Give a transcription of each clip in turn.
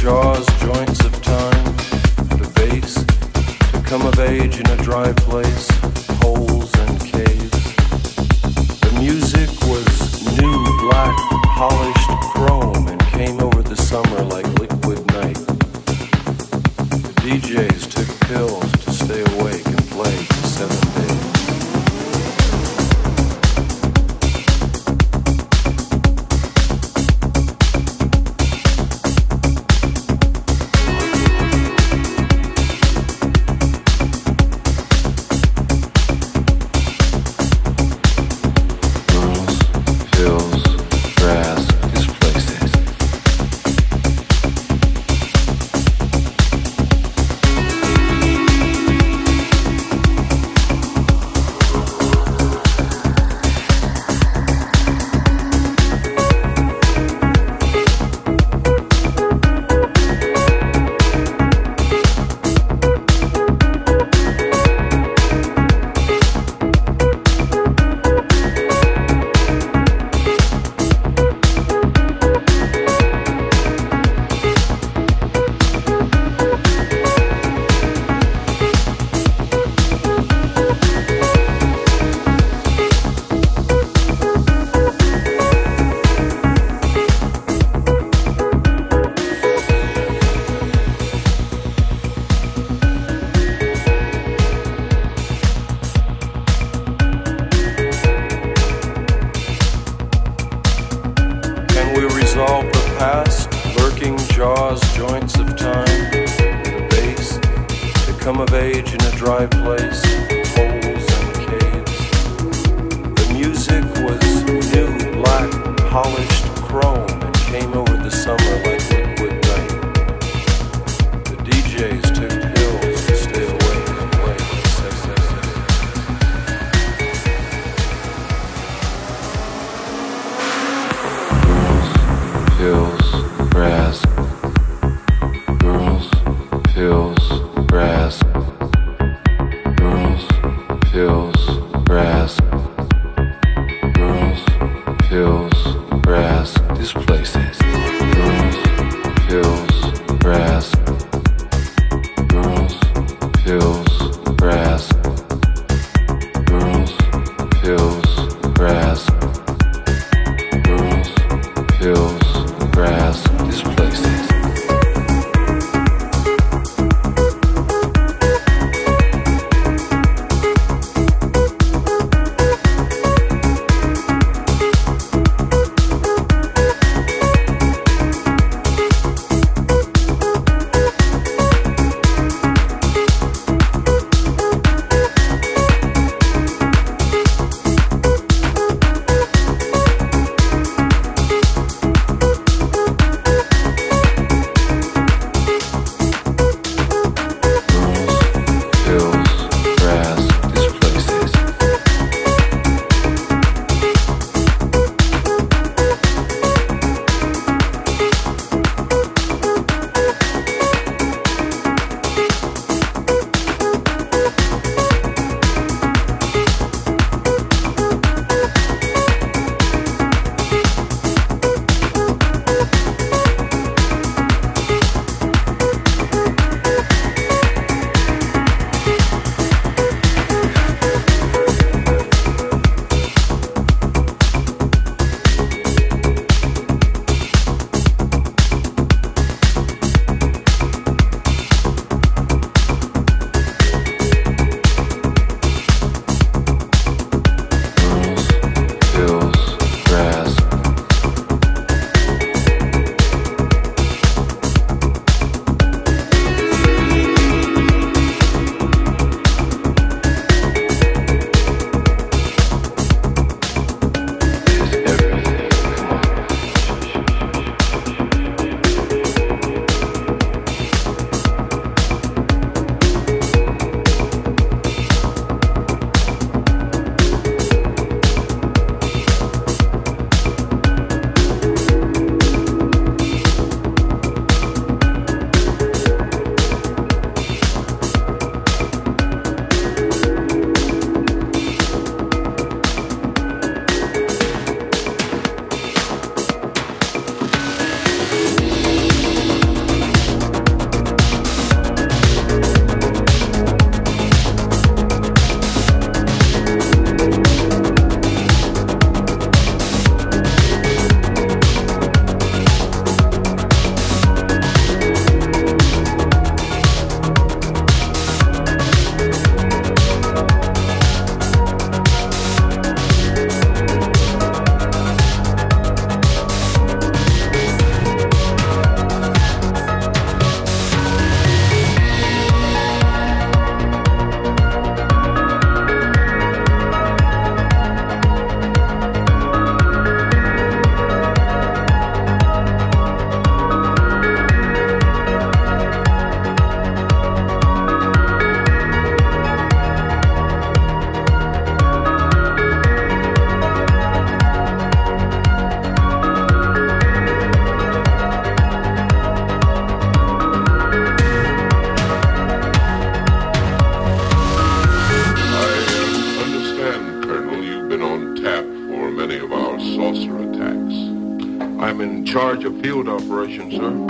jaws. Field operation, sir.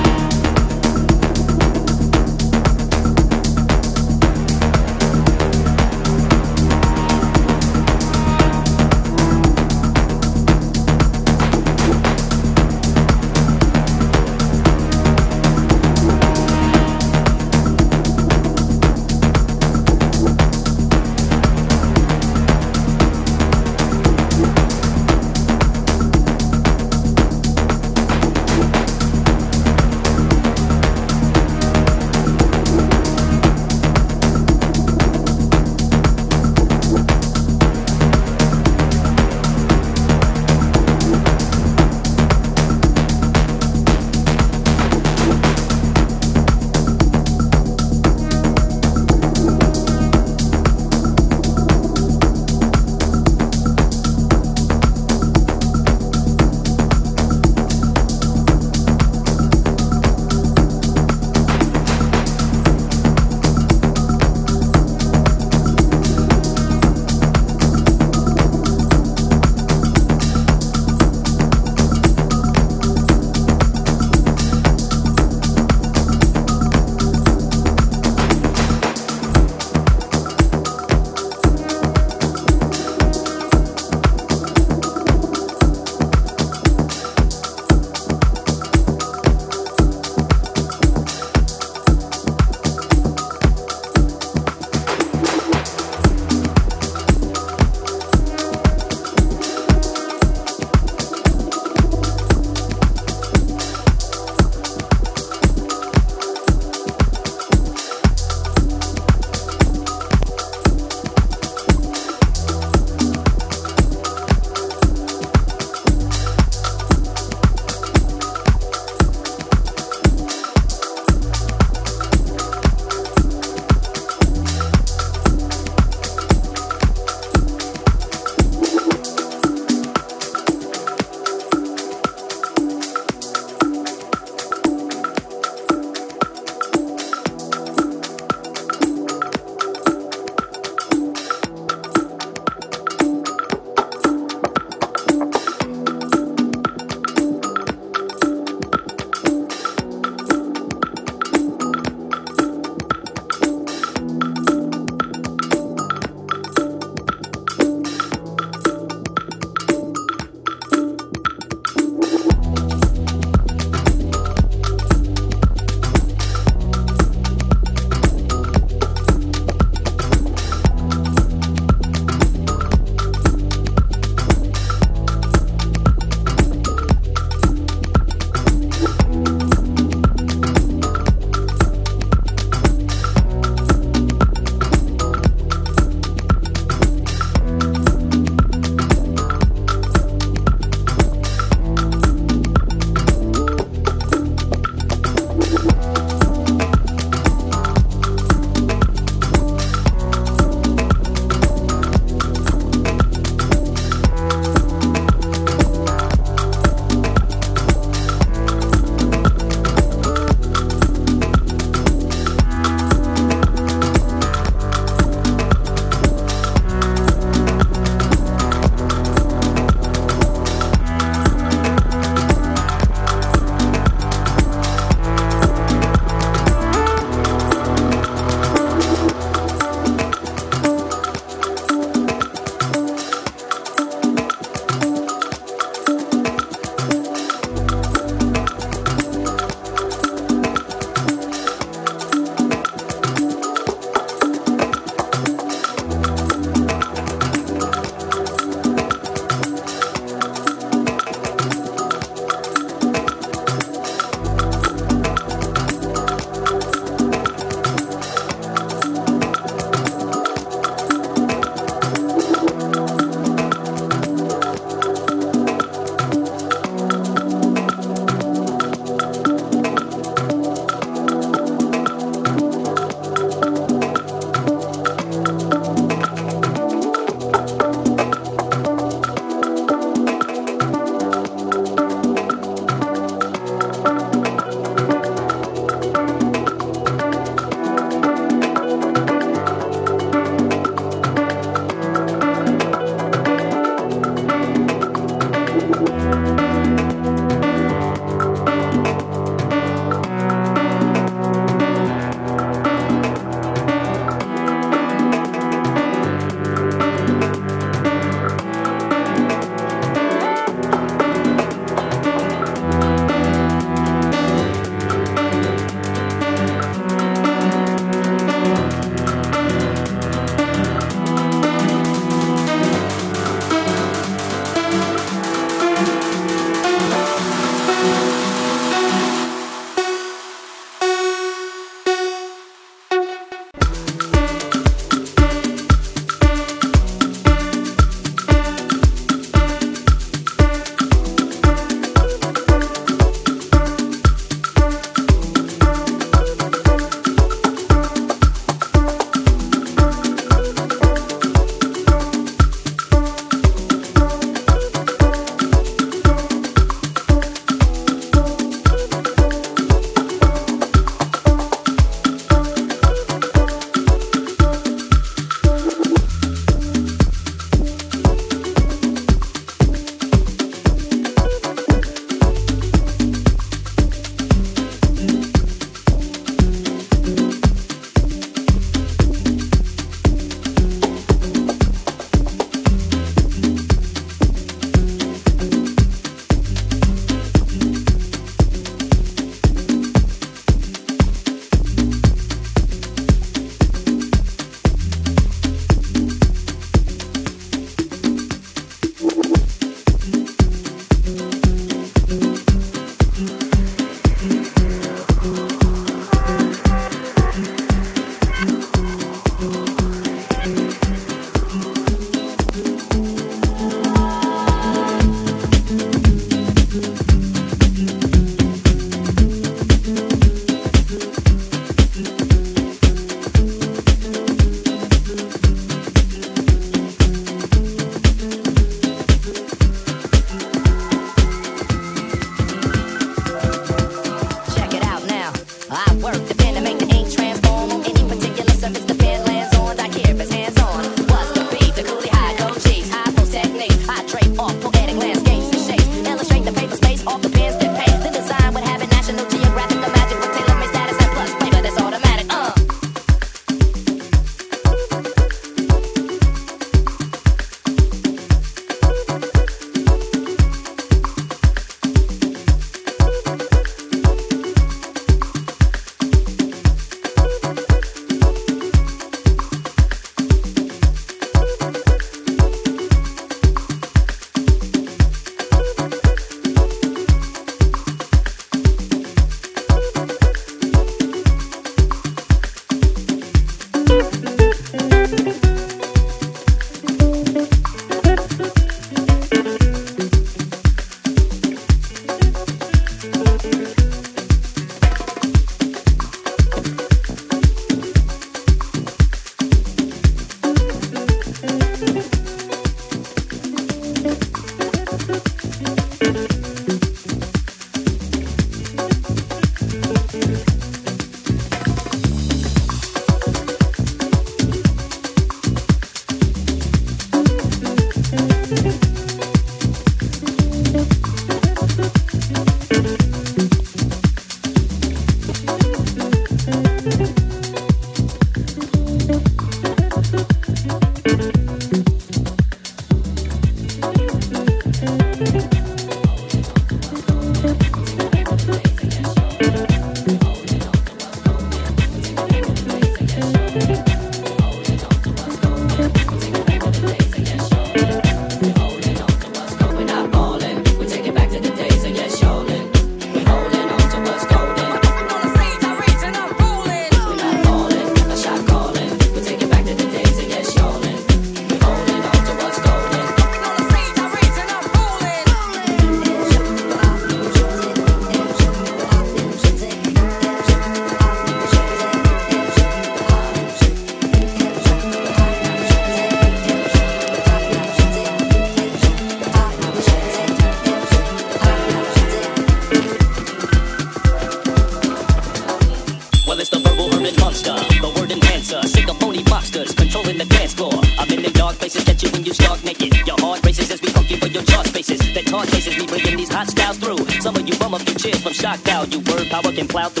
Word power can plow through